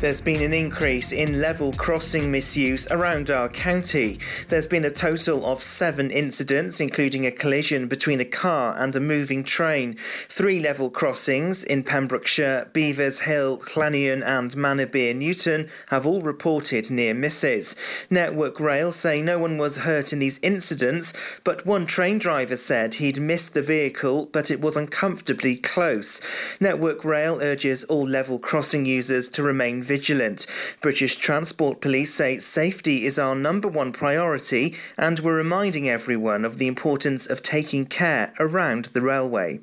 There's been an increase in level crossing misuse around our county. There's been a total of seven incidents, including a collision between a car and a moving train. Three level crossings in Pembrokeshire, Beavers Hill, Llanion, and Manorbier Newton have all reported near misses. Network Rail say no one was hurt in these incidents, but one train driver said he'd missed the vehicle, but it was uncomfortably close. Network Rail urges all level crossing users to remain vigilant. British Transport Police say safety is our number one priority and we're reminding everyone of the importance of taking care around the railway.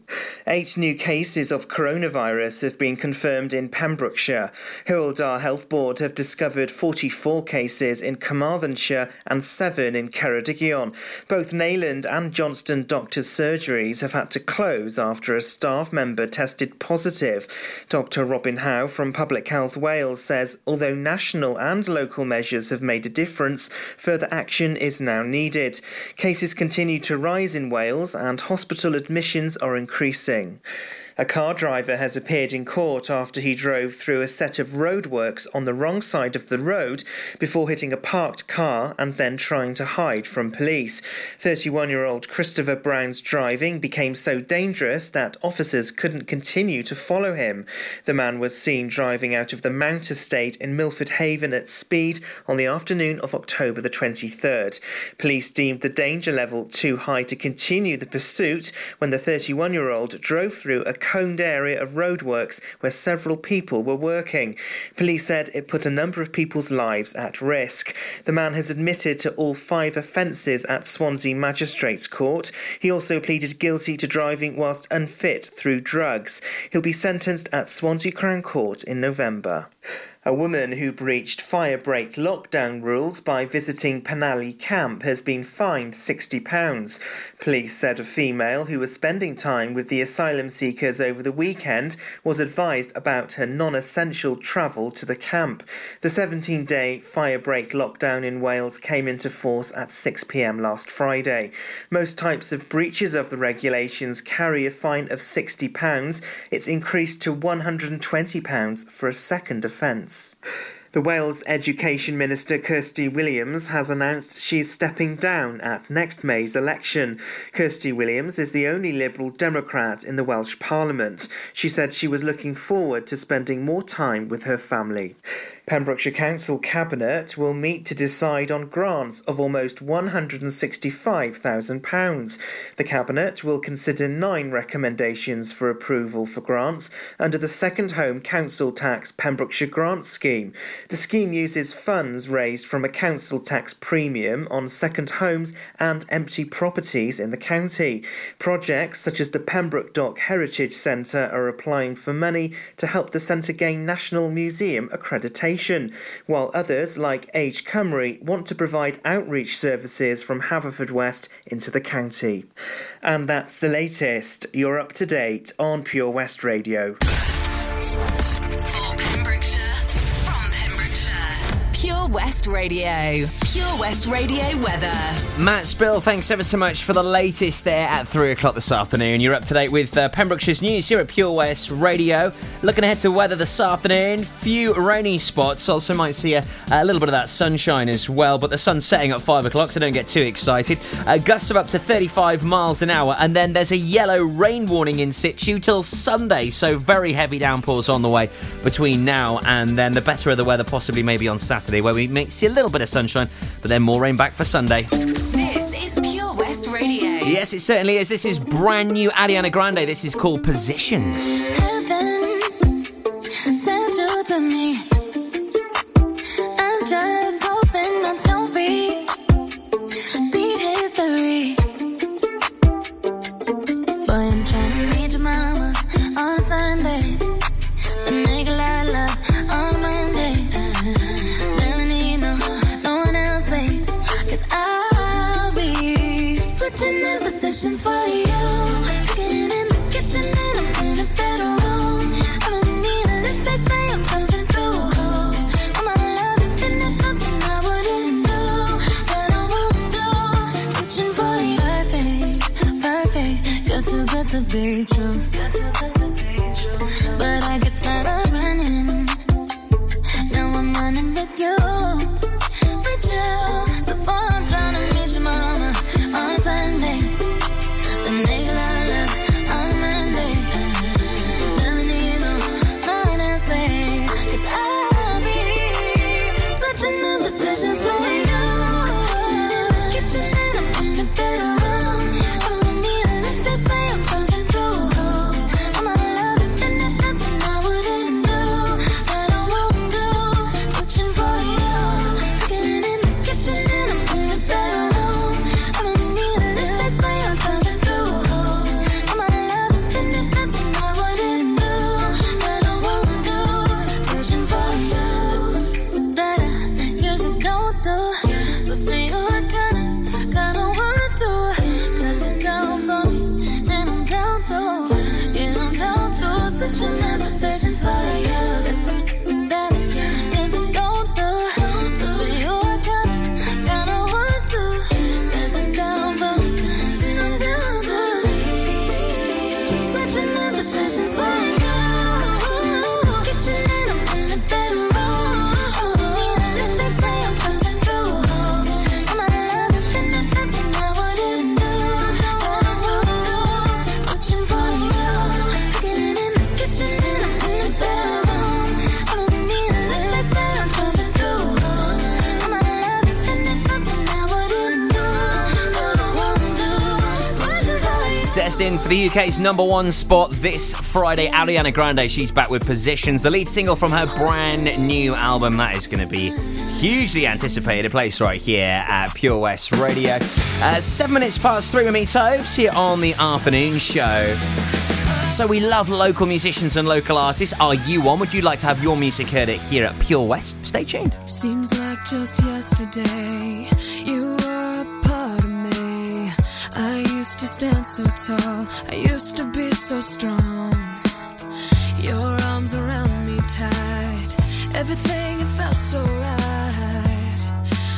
Eight new cases of coronavirus have been confirmed in Pembrokeshire. Hywel Health Board have discovered 44 cases in Carmarthenshire and seven in Ceredigion. Both Neyland and Johnston Doctors' surgeries have had to close after a staff member tested positive. Dr. Robin Howe from Public Health Wales says although national and local measures have made a difference, further action is now needed. Cases continue to rise in Wales and hospital admissions are increasing. A car driver has appeared in court after he drove through a set of roadworks on the wrong side of the road before hitting a parked car and then trying to hide from police. 31 year old Christopher Brown's driving became so dangerous that officers couldn't continue to follow him. The man was seen driving out of the Mount Estate in Milford Haven at speed on the afternoon of October the 23rd. Police deemed the danger level too high to continue the pursuit when the 31 year old drove through a coned area of roadworks where several people were working. Police said it put a number of people's lives at risk. The man has admitted to all five offences at Swansea Magistrates Court. He also pleaded guilty to driving whilst unfit through drugs. He'll be sentenced at Swansea Crown Court in November. A woman who breached firebreak lockdown rules by visiting Penally camp has been fined £60. Police said a female who was spending time with the asylum seekers over the weekend was advised about her non essential travel to the camp. The 17 day firebreak lockdown in Wales came into force at 6 pm last Friday. Most types of breaches of the regulations carry a fine of £60. It's increased to £120 for a second offence. The Wales Education Minister Kirsty Williams has announced she's stepping down at next May's election. Kirsty Williams is the only Liberal Democrat in the Welsh Parliament. She said she was looking forward to spending more time with her family. Pembrokeshire Council Cabinet will meet to decide on grants of almost £165,000. The Cabinet will consider nine recommendations for approval for grants under the Second Home Council Tax Pembrokeshire Grant Scheme. The scheme uses funds raised from a council tax premium on second homes and empty properties in the county. Projects such as the Pembroke Dock Heritage Centre are applying for money to help the centre gain National Museum accreditation while others, like Age Cymru, want to provide outreach services from Haverfordwest into the county. And that's the latest. You're up to date on Pure West Radio. Radio. Pure West Radio weather. Matt Spill, thanks ever so much for the latest there at 3 o'clock this afternoon. You're up to date with uh, Pembrokeshire's news here at Pure West Radio. Looking ahead to weather this afternoon, few rainy spots. Also, might see a, a little bit of that sunshine as well, but the sun's setting at 5 o'clock, so don't get too excited. Uh, gusts of up to 35 miles an hour, and then there's a yellow rain warning in situ till Sunday, so very heavy downpours on the way between now and then. The better of the weather, possibly maybe on Saturday where we may see a little bit of sunshine, but then more rain back for Sunday. This is Pure West Radio. Yes, it certainly is. This is brand new Ariana Grande. This is called Positions. UK's number one spot this Friday. Ariana Grande, she's back with Positions, the lead single from her brand new album. That is going to be hugely anticipated. A place right here at Pure West Radio. Uh, seven minutes past three with me, Tobes, here on the afternoon show. So we love local musicians and local artists. Are you one? Would you like to have your music heard here at Pure West? Stay tuned. Seems like just yesterday. I used to stand so tall, I used to be so strong. Your arms around me tight, everything it felt so right.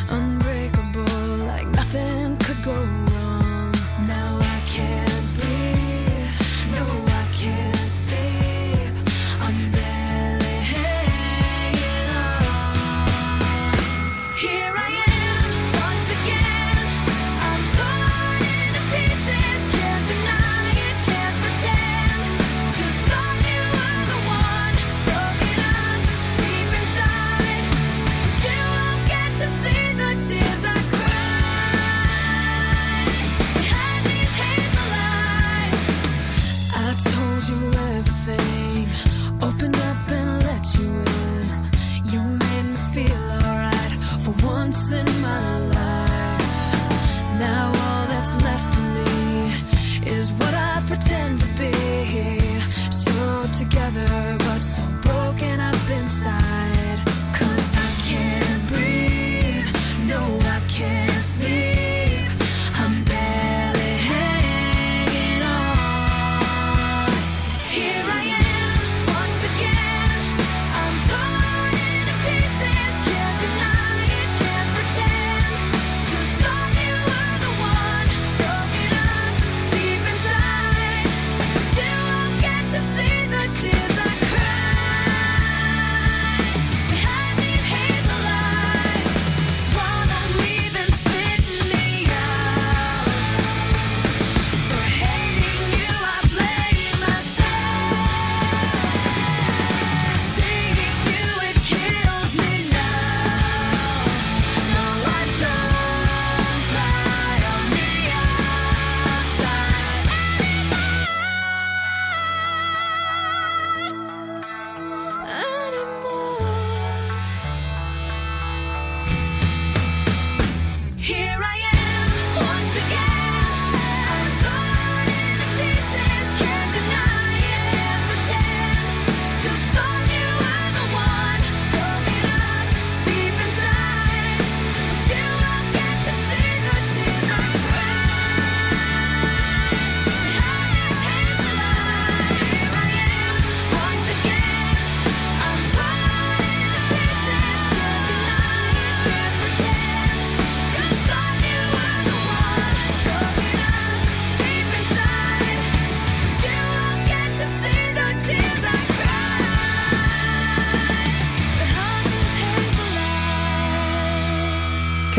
Unbreakable, like nothing could go wrong.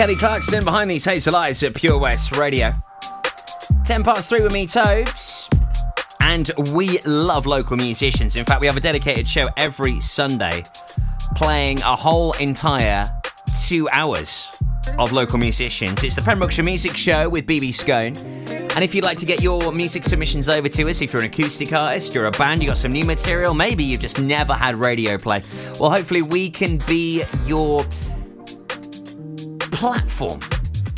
Kelly Clarkson behind these hazel eyes at Pure West Radio. 10 past 3 with me, Tobes. And we love local musicians. In fact, we have a dedicated show every Sunday playing a whole entire two hours of local musicians. It's the Pembrokeshire Music Show with BB Scone. And if you'd like to get your music submissions over to us, if you're an acoustic artist, you're a band, you got some new material, maybe you've just never had radio play, well, hopefully we can be your platform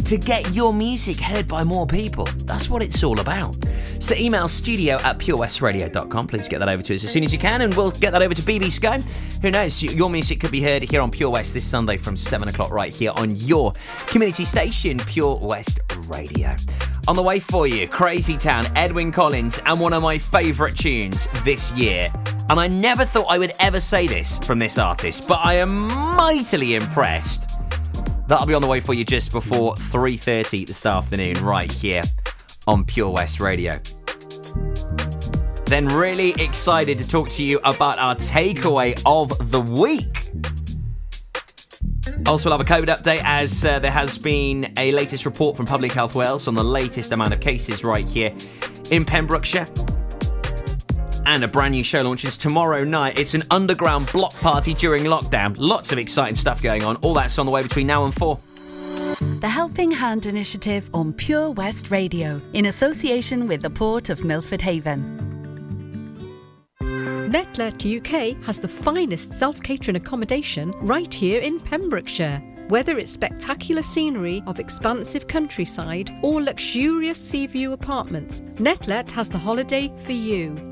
to get your music heard by more people. That's what it's all about. So email studio at purewestradio.com. Please get that over to us as soon as you can, and we'll get that over to BB Scone. Who knows? Your music could be heard here on Pure West this Sunday from 7 o'clock right here on your community station, Pure West Radio. On the way for you, Crazy Town, Edwyn Collins, and one of my favourite tunes this year. And I never thought I would ever say this from this artist, but I am mightily impressed That'll be on the way for you just before 3:30 this afternoon right here on Pure West Radio. Then really excited to talk to you about our takeaway of the week. Also, we'll have a COVID update as uh, there has been a latest report from Public Health Wales on the latest amount of cases right here in Pembrokeshire and a brand new show launches tomorrow night. It's an underground block party during lockdown. Lots of exciting stuff going on. All that's on the way between now and four. The Helping Hand Initiative on Pure West Radio in association with the Port of Milford Haven. Netlet UK has the finest self catering accommodation right here in Pembrokeshire. Whether it's spectacular scenery of expansive countryside or luxurious sea view apartments, Netlet has the holiday for you.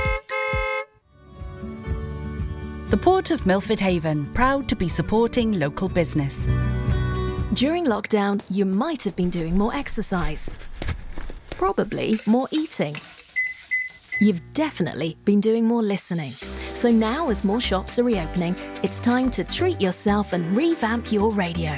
The Port of Milford Haven, proud to be supporting local business. During lockdown, you might have been doing more exercise, probably more eating. You've definitely been doing more listening. So now, as more shops are reopening, it's time to treat yourself and revamp your radio.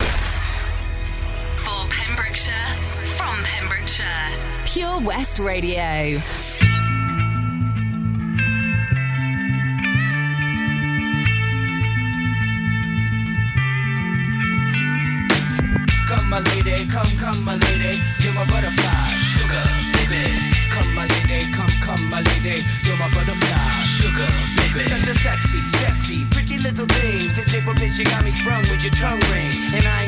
Pembrokeshire, Pure West Radio. Come, my lady, come, come, my lady, you're my butterfly, sugar, baby. Come, my lady, come, come, my lady, you're my butterfly, sugar, baby. Such a sexy, sexy, pretty little thing. This April bitch, you got me sprung with your tongue ring. And I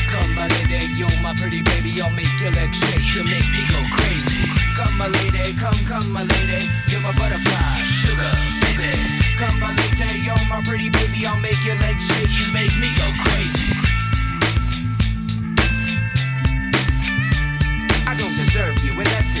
Come, my lady, you're my pretty baby. I'll make your legs shake, you make me go crazy. Come, my lady, come, come, my lady. You're my butterfly, sugar, baby. Come, my lady, you're my pretty baby. I'll make your legs shake, you make me go crazy. I don't deserve you, unless it's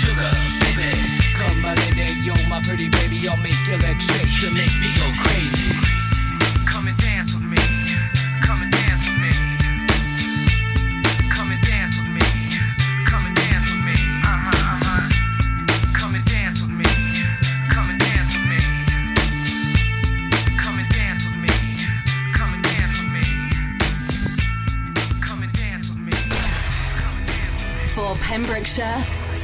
sugar, baby. Come, my lady, you're my pretty baby. I'll make your legs shake. You make me go crazy. Come and dance with me. Come and dance with me. Come and dance with me. Come and dance with me. Uh-huh, uh-huh. Come and dance with me. Come and dance with me. Come and dance with me. Come and dance with me. Come and dance with me. For Pembrokeshire,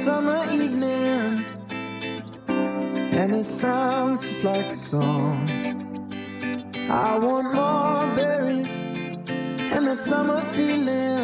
Summer evening, and it sounds just like a song. I want more berries and that summer feeling.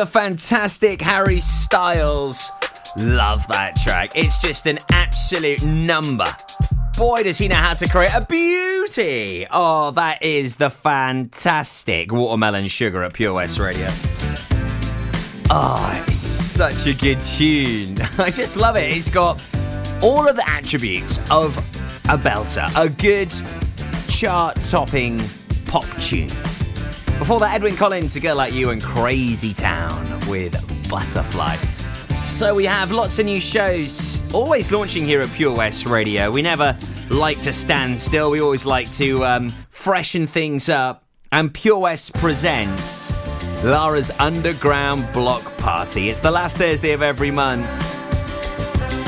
The fantastic Harry Styles. Love that track. It's just an absolute number. Boy, does he know how to create a beauty. Oh, that is the fantastic Watermelon Sugar at Pure West Radio. Oh, it's such a good tune. I just love it. It's got all of the attributes of a belter, a good chart topping pop tune. Before that, Edwyn Collins, A Girl Like You, and Crazy Town with Butterfly. So we have lots of new shows always launching here at Pure West Radio. We never like to stand still, we always like to um, freshen things up. And Pure West presents Lara's Underground Block Party. It's the last Thursday of every month.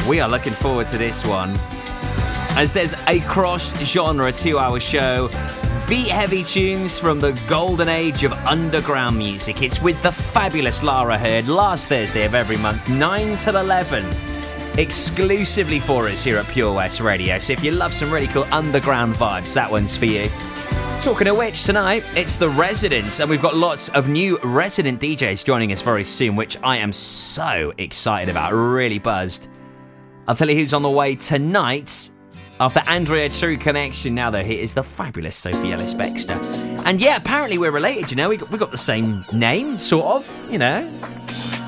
We are looking forward to this one. As there's a cross genre two hour show, beat heavy tunes from the golden age of underground music. It's with the fabulous Lara Heard last Thursday of every month, 9 till 11, exclusively for us here at Pure West Radio. So if you love some really cool underground vibes, that one's for you. Talking of which, tonight it's the Residents, and we've got lots of new resident DJs joining us very soon, which I am so excited about. Really buzzed. I'll tell you who's on the way tonight. After Andrea True Connection, now though, here is the fabulous Sophie Ellis Bextor. And yeah, apparently we're related, you know, we got, we got the same name, sort of, you know.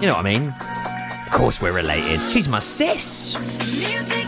You know what I mean? Of course we're related. She's my sis. Music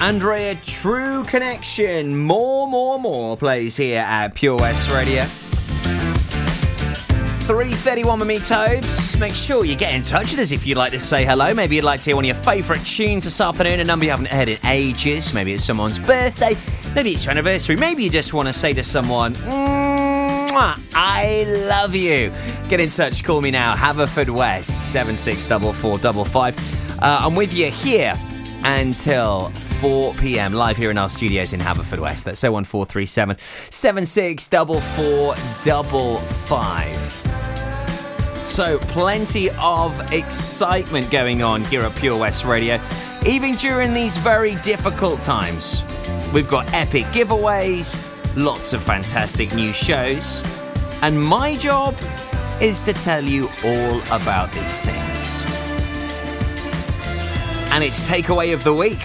Andrea True Connection. More, more, more plays here at Pure West Radio. 331 with me, Tobes. Make sure you get in touch with us if you'd like to say hello. Maybe you'd like to hear one of your favourite tunes this afternoon, a number you haven't heard in ages. Maybe it's someone's birthday. Maybe it's your anniversary. Maybe you just want to say to someone, "Mwah, I love you. Get in touch. Call me now. Haverfordwest, 764455. Uh, I'm with you here until 4 p.m. live here in our studios in Haverfordwest. That's 01437 764455. So, plenty of excitement going on here at Pure West Radio, even during these very difficult times. We've got epic giveaways, lots of fantastic new shows, and my job is to tell you all about these things. And it's takeaway of the week.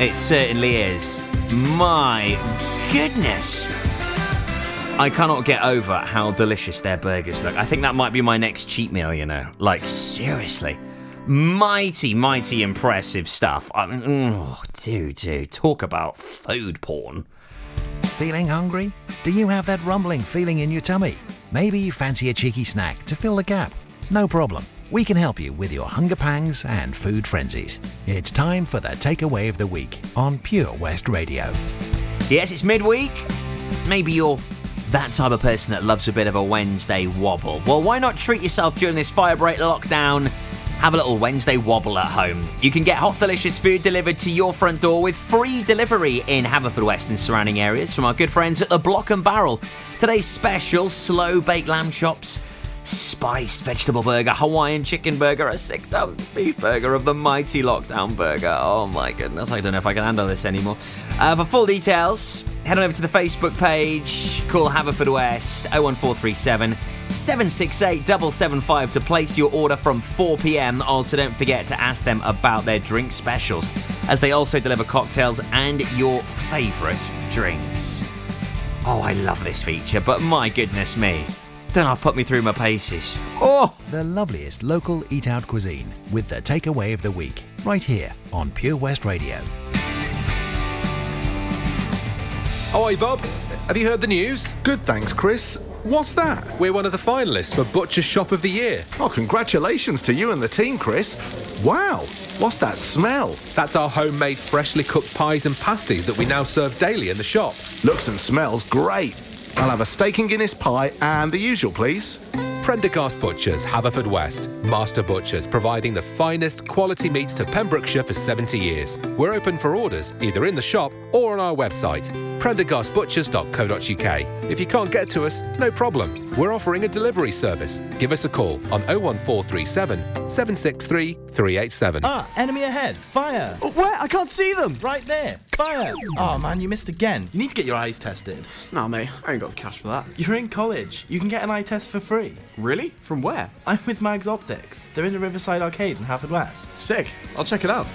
It certainly is. My goodness. I cannot get over how delicious their burgers look. I think that might be my next cheat meal, you know. Like, seriously. Mighty, mighty impressive stuff. I mean, oh, dude, dude, talk about food porn. Feeling hungry? Do you have that rumbling feeling in your tummy? Maybe you fancy a cheeky snack to fill the gap. No problem. We can help you with your hunger pangs and food frenzies. It's time for the takeaway of the week on Pure West Radio. Yes, it's midweek. Maybe you're that type of person that loves a bit of a Wednesday wobble. Well, why not treat yourself during this fire break lockdown? Have a little Wednesday wobble at home. You can get hot, delicious food delivered to your front door with free delivery in Haverfordwest and surrounding areas from our good friends at the Block and Barrel. Today's special slow baked lamb chops, spiced vegetable burger, Hawaiian chicken burger, a six ounce beef burger of the mighty lockdown burger. Oh my goodness, I don't know if I can handle this anymore. Uh, for full details, head on over to the Facebook page, call Haverfordwest 01437 768 775 to place your order from 4 pm. Also, don't forget to ask them about their drink specials, as they also deliver cocktails and your favourite drinks. Oh, I love this feature, but my goodness me. Don't have put me through my paces. Oh! The loveliest local eat out cuisine with the takeaway of the week, right here on Pure West Radio. Oh, hey, Bob. Have you heard the news? Good, thanks, Chris. What's that? We're one of the finalists for Butcher's Shop of the Year. Oh, congratulations to you and the team, Chris. Wow, what's that smell? That's our homemade freshly cooked pies and pasties that we now serve daily in the shop. Looks and smells great. I'll have a steak and Guinness pie and the usual, please. Prendergast Butchers, Haverfordwest. Master Butchers, providing the finest quality meats to Pembrokeshire for 70 years. We're open for orders, either in the shop or on our website, prendergastbutchers.co.uk. If you can't get to us, no problem. We're offering a delivery service. Give us a call on 01437 763 387. Ah, enemy ahead. Fire. Oh, where? I can't see them. Right there. Fire. Oh, man, you missed again. You need to get your eyes tested. Nah, mate, I ain't got the cash for that. You're in college. You can get an eye test for free. Really? From where? I'm with Mags Optics. They're in the Riverside Arcade in Haverfordwest. Sick. I'll check it out.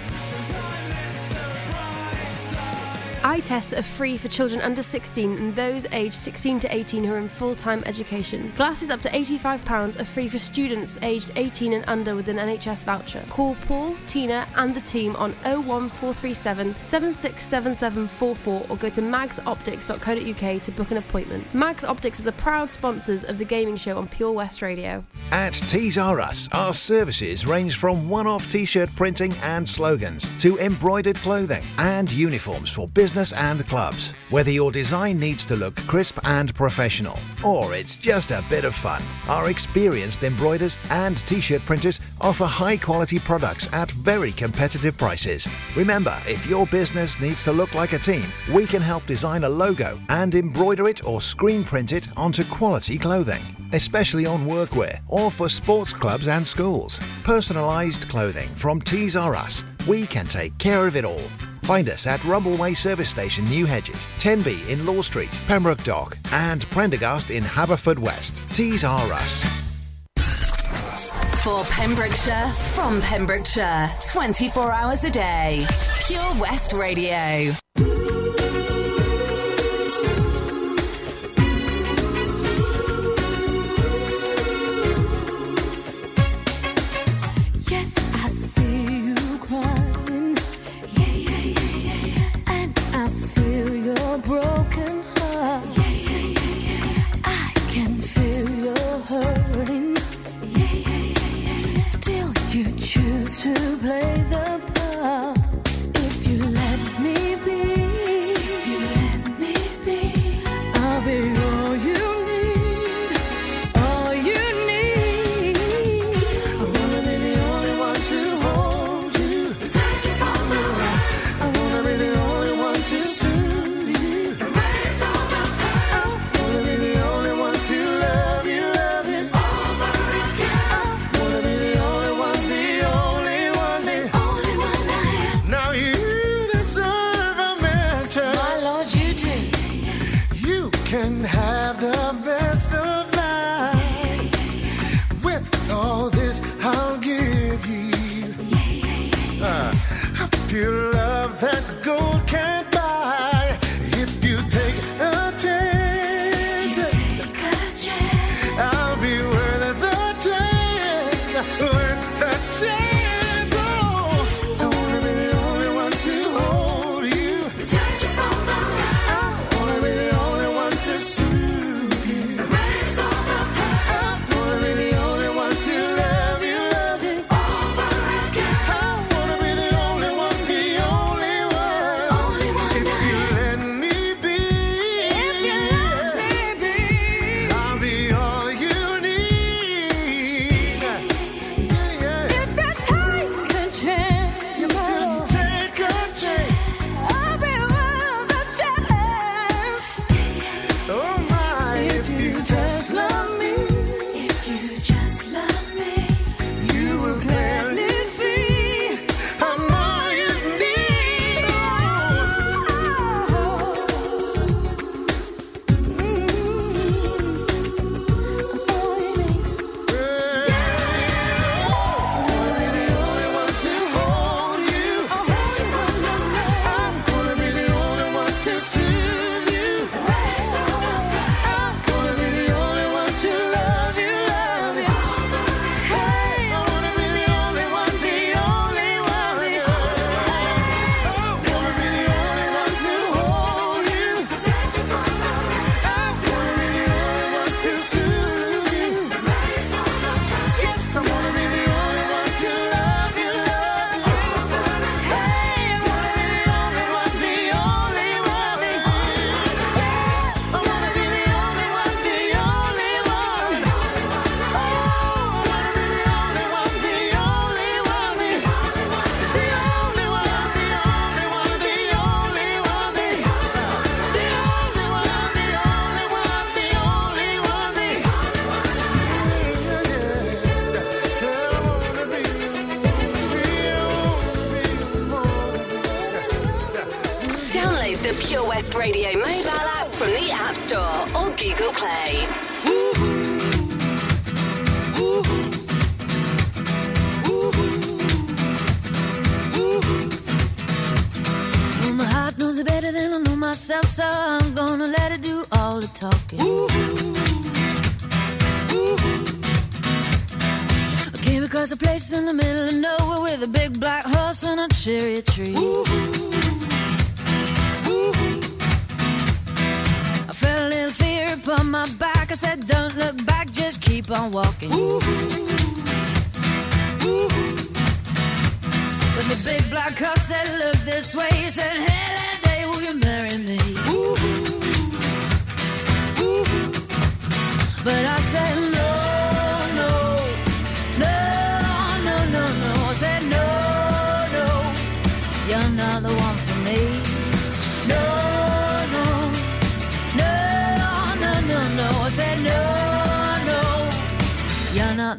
Eye tests are free for children under 16 and those aged 16 to 18 who are in full time education. Glasses up to £85 are free for students aged 18 and under with an NHS voucher. Call Paul, Tina, and the team on 01437 767744 or go to magsoptics.co.uk to book an appointment. Mags Optics are the proud sponsors of the gaming show on Pure West Radio. At Tees R Us, our services range from one off t shirt printing and slogans to embroidered clothing and uniforms for business and clubs. Whether your design needs to look crisp and professional, or it's just a bit of fun, our experienced embroiders and t shirt printers offer high quality products at very competitive prices. Remember, if your business needs to look like a team, we can help design a logo and embroider it or screen print it onto quality clothing especially on workwear or for sports clubs and schools. Personalised clothing from Tees R Us. We can take care of it all. Find us at Rumbleway Service Station, New Hedges, 10B in Law Street, Pembroke Dock, and Prendergast in Haverfordwest. Tees R Us. For Pembrokeshire, from Pembrokeshire, 24 hours a day. Pure West Radio.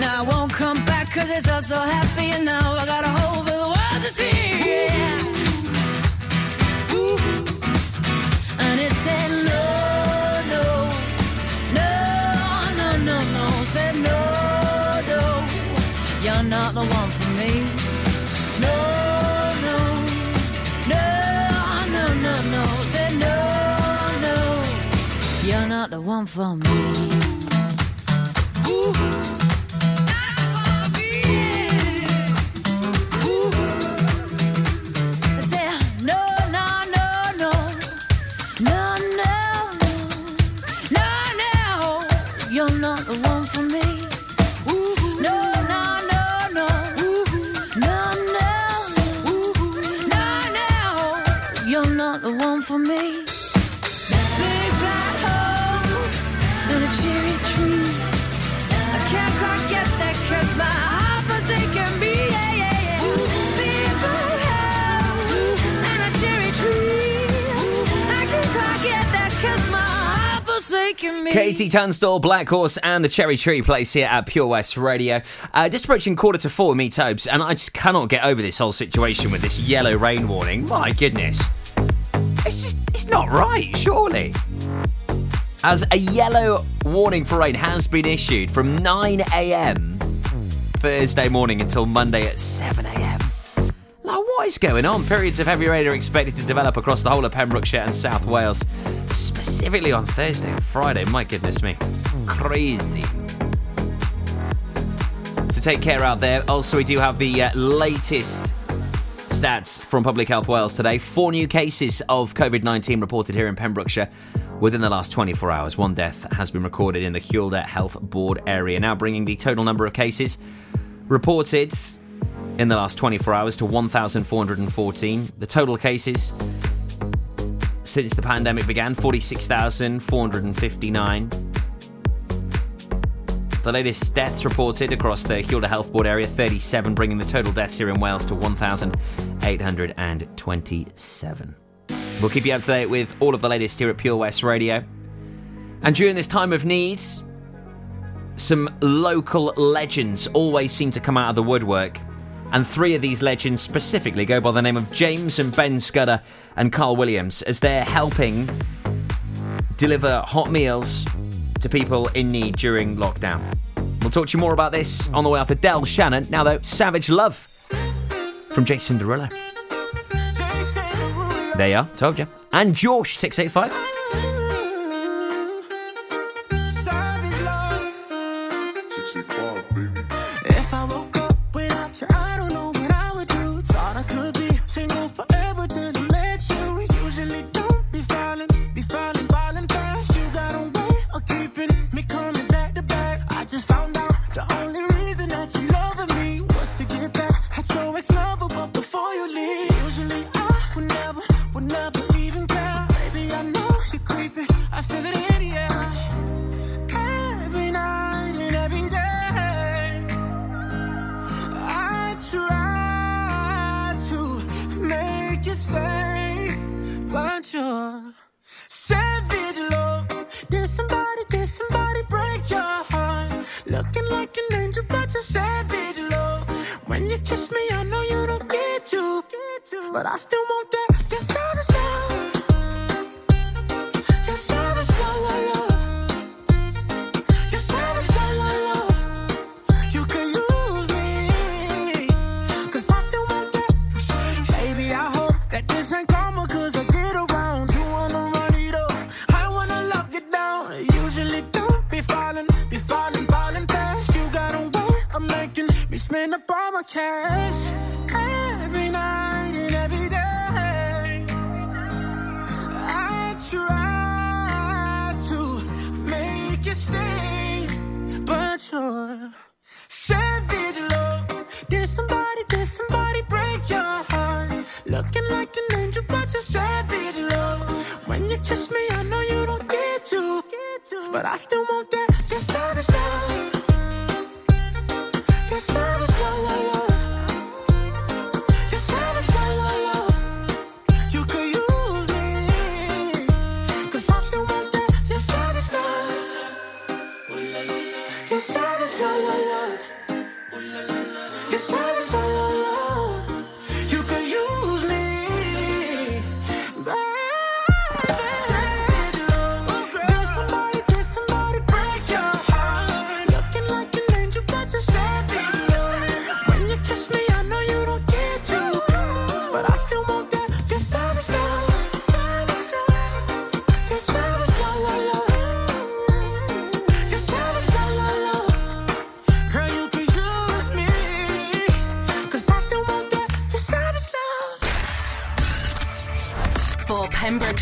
Now I won't come back cause it's so happy I got a hole for the world to see. And it said no, no, no, no, no, no. Said no, no, you're not the one for me. No, no, no, no, no, no. Said no, no, you're not the one for me. Ooh. Me. KT Tunstall, Black Horse, and the Cherry Tree place here at Pure West Radio. Uh, just approaching quarter to four with me, Tobes, and I just cannot get over this whole situation with this yellow rain warning. My goodness. It's just, it's not right, surely. As a yellow warning for rain has been issued from 9 a.m. Thursday morning until Monday at 7 a.m. Like, what is going on? Periods of heavy rain are expected to develop across the whole of Pembrokeshire and South Wales, specifically on Thursday and Friday. My goodness me. Crazy. So take care out there. Also, we do have the uh, latest stats from Public Health Wales today. Four new cases of COVID 19 reported here in Pembrokeshire within the last 24 hours. One death has been recorded in the Hywel Dda Health Board area, now bringing the total number of cases reported in the last 24 hours to 1,414. The total cases since the pandemic began 46,459. The latest deaths reported across the Hywel Dda Health Board area 37, bringing the total deaths here in Wales to 1,827. We'll keep you up to date with all of the latest here at Pure West Radio. And during this time of need, some local legends always seem to come out of the woodwork. And three of these legends specifically go by the name of James and Ben Scudder and Carl Williams as they're helping deliver hot meals to people in need during lockdown. We'll talk to you more about this on the way after Del Shannon. Now, though, Savage Love from Jason Derulo. There you are, told you. And Jawsh 685. Your is la la love. Your silence, la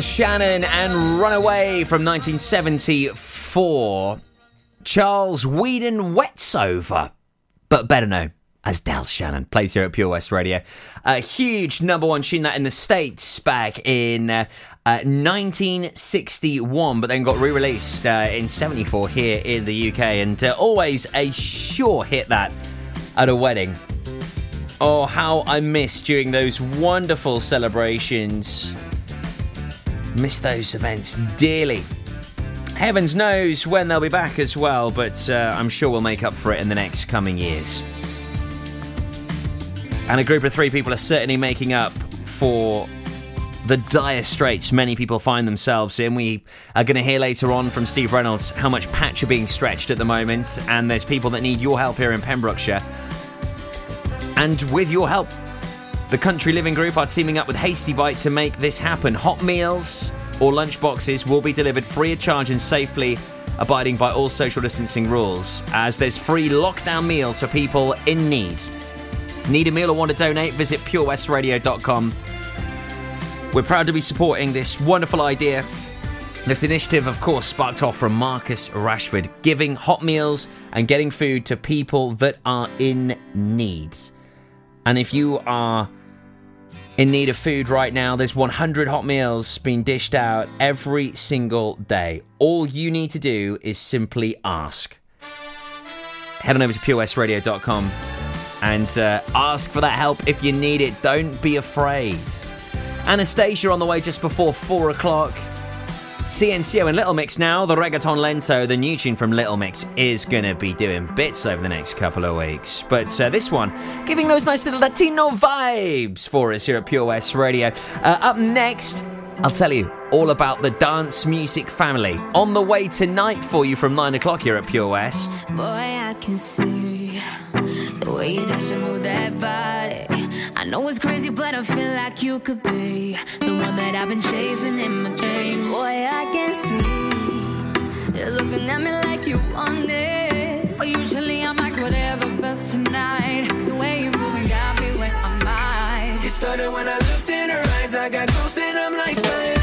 Shannon and Runaway from 1974. Charles Weedon Westover, but better known as Del Shannon, plays here at Pure West Radio. A huge number one tune that in the States back in uh, uh, 1961, but then got re released uh, in 74 here in the UK, and uh, always a sure hit that at a wedding. Oh, how I miss during those wonderful celebrations Miss those events dearly. Heavens knows when they'll be back as well, but uh, I'm sure we'll make up for it in the next coming years. And a group of three people are certainly making up for the dire straits many people find themselves in. We are going to hear later on from Steve Reynolds how much patch are being stretched at the moment, and there's people that need your help here in Pembrokeshire. And with your help, the Country Living Group are teaming up with Hasty Bite to make this happen. Hot meals or lunch boxes will be delivered free of charge and safely abiding by all social distancing rules, as there's free lockdown meals for people in need. Need a meal or want to donate? Visit purewestradio.com. We're proud to be supporting this wonderful idea. This initiative, of course, sparked off from Marcus Rashford, giving hot meals and getting food to people that are in need. And if you are in need of food right now, there's 100 hot meals being dished out every single day. All you need to do is simply ask. Head on over to purewestradio.com and uh, ask for that help if you need it. Don't be afraid. Anastacia on the way just before 4 o'clock. CNCO and Little Mix now. The Reggaeton Lento, the new tune from Little Mix, is to be doing bits over the next couple of weeks. But uh, this one, giving those nice little Latino vibes for us here at Pure West Radio. Uh, up next, I'll tell you all about the dance music family on the way tonight for you from 9 o'clock here at Pure West. Boy, I can see the way you move that body. I know it's crazy, but I feel like you could be the one that I've been chasing in my dreams. Boy, I can see you're looking at me like you want it. But usually I'm like whatever, but tonight the way you're moving got me where I'm at. It started when I looked in her eyes, I got and I'm like, bailemos,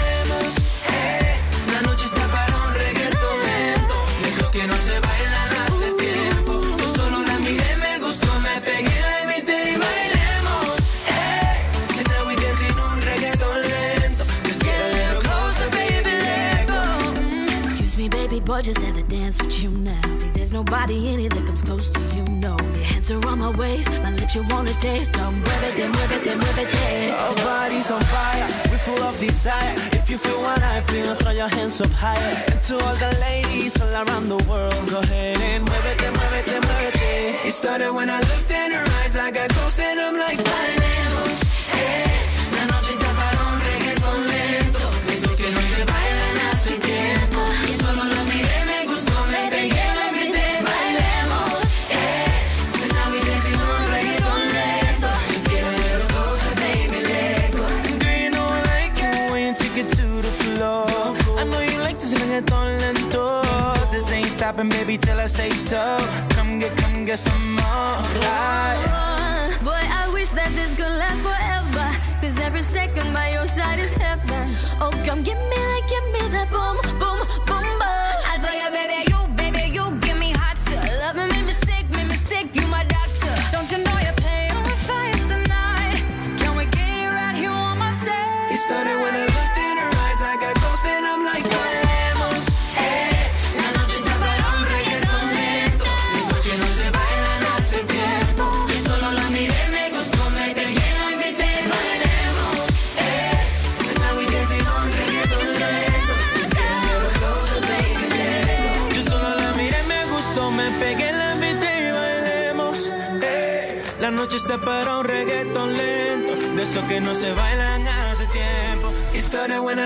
me, just had to dance with you now. See, there's nobody in it that comes close to you, no. Your hands are on my waist, my lips you wanna taste. Come muévete, muévete, muévete. Our bodies on fire, we're full of desire. If you feel what I feel, throw your hands up higher. And to all the ladies all around the world, go ahead and muévete. It then move it. Then. It started when I looked in her eyes, I got close and I'm like, bailemos, baby, till I say so. Come get, come get some more. Right. Boy, I wish that this could last forever. Cause every second by your side is heaven. Oh, come give me that, give me that boom, boom, boom, que no se bailan hace tiempo. It started when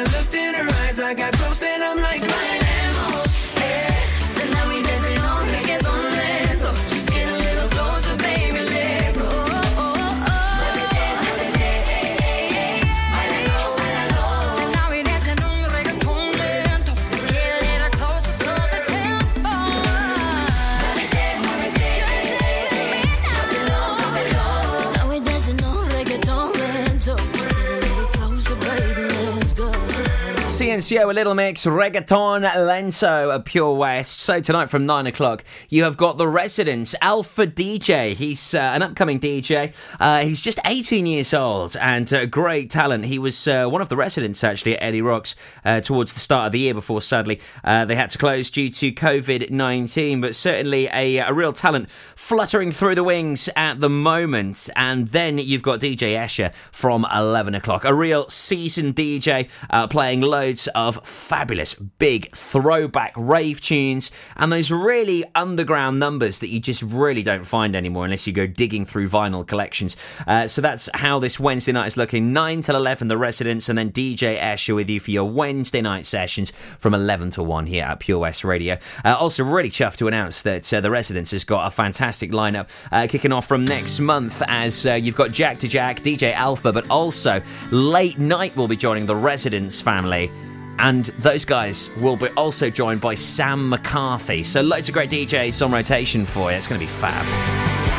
CNCO, a little mix, reggaeton, lento, a pure west. So tonight from nine o'clock, you have got the residents, Alpha DJ. He's uh, an upcoming DJ. Uh, he's just 18 years old and uh, great talent. He was uh, one of the residents actually at Eddie Rocks uh, towards the start of the year before sadly uh, they had to close due to COVID 19. But certainly a, a real talent fluttering through the wings at the moment. And then you've got DJ Escher from 11 o'clock, a real seasoned DJ playing loads of fabulous big throwback rave tunes and those really underground numbers that you just really don't find anymore unless you go digging through vinyl collections. Uh, so that's how this Wednesday night is looking. 9 till 11, The Residents, and then DJ Escher with you for your Wednesday night sessions from 11 to 1 here at Pure West Radio. Uh, also, really chuffed to announce that uh, The Residents has got a fantastic lineup uh, kicking off from next month as uh, you've got Jack to Jack, DJ Alpha, but also Late Night will be joining The Residents family. And those guys will be also joined by Sam McCarthy. So loads of great DJs on rotation for you. It's going to be fab.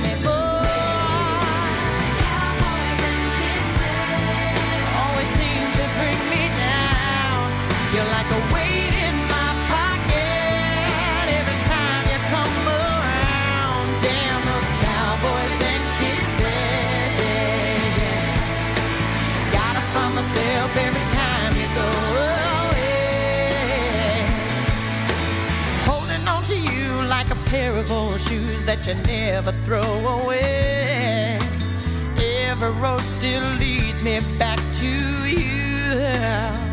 pair of old shoes that you never throw away. Every road still leads me back to you.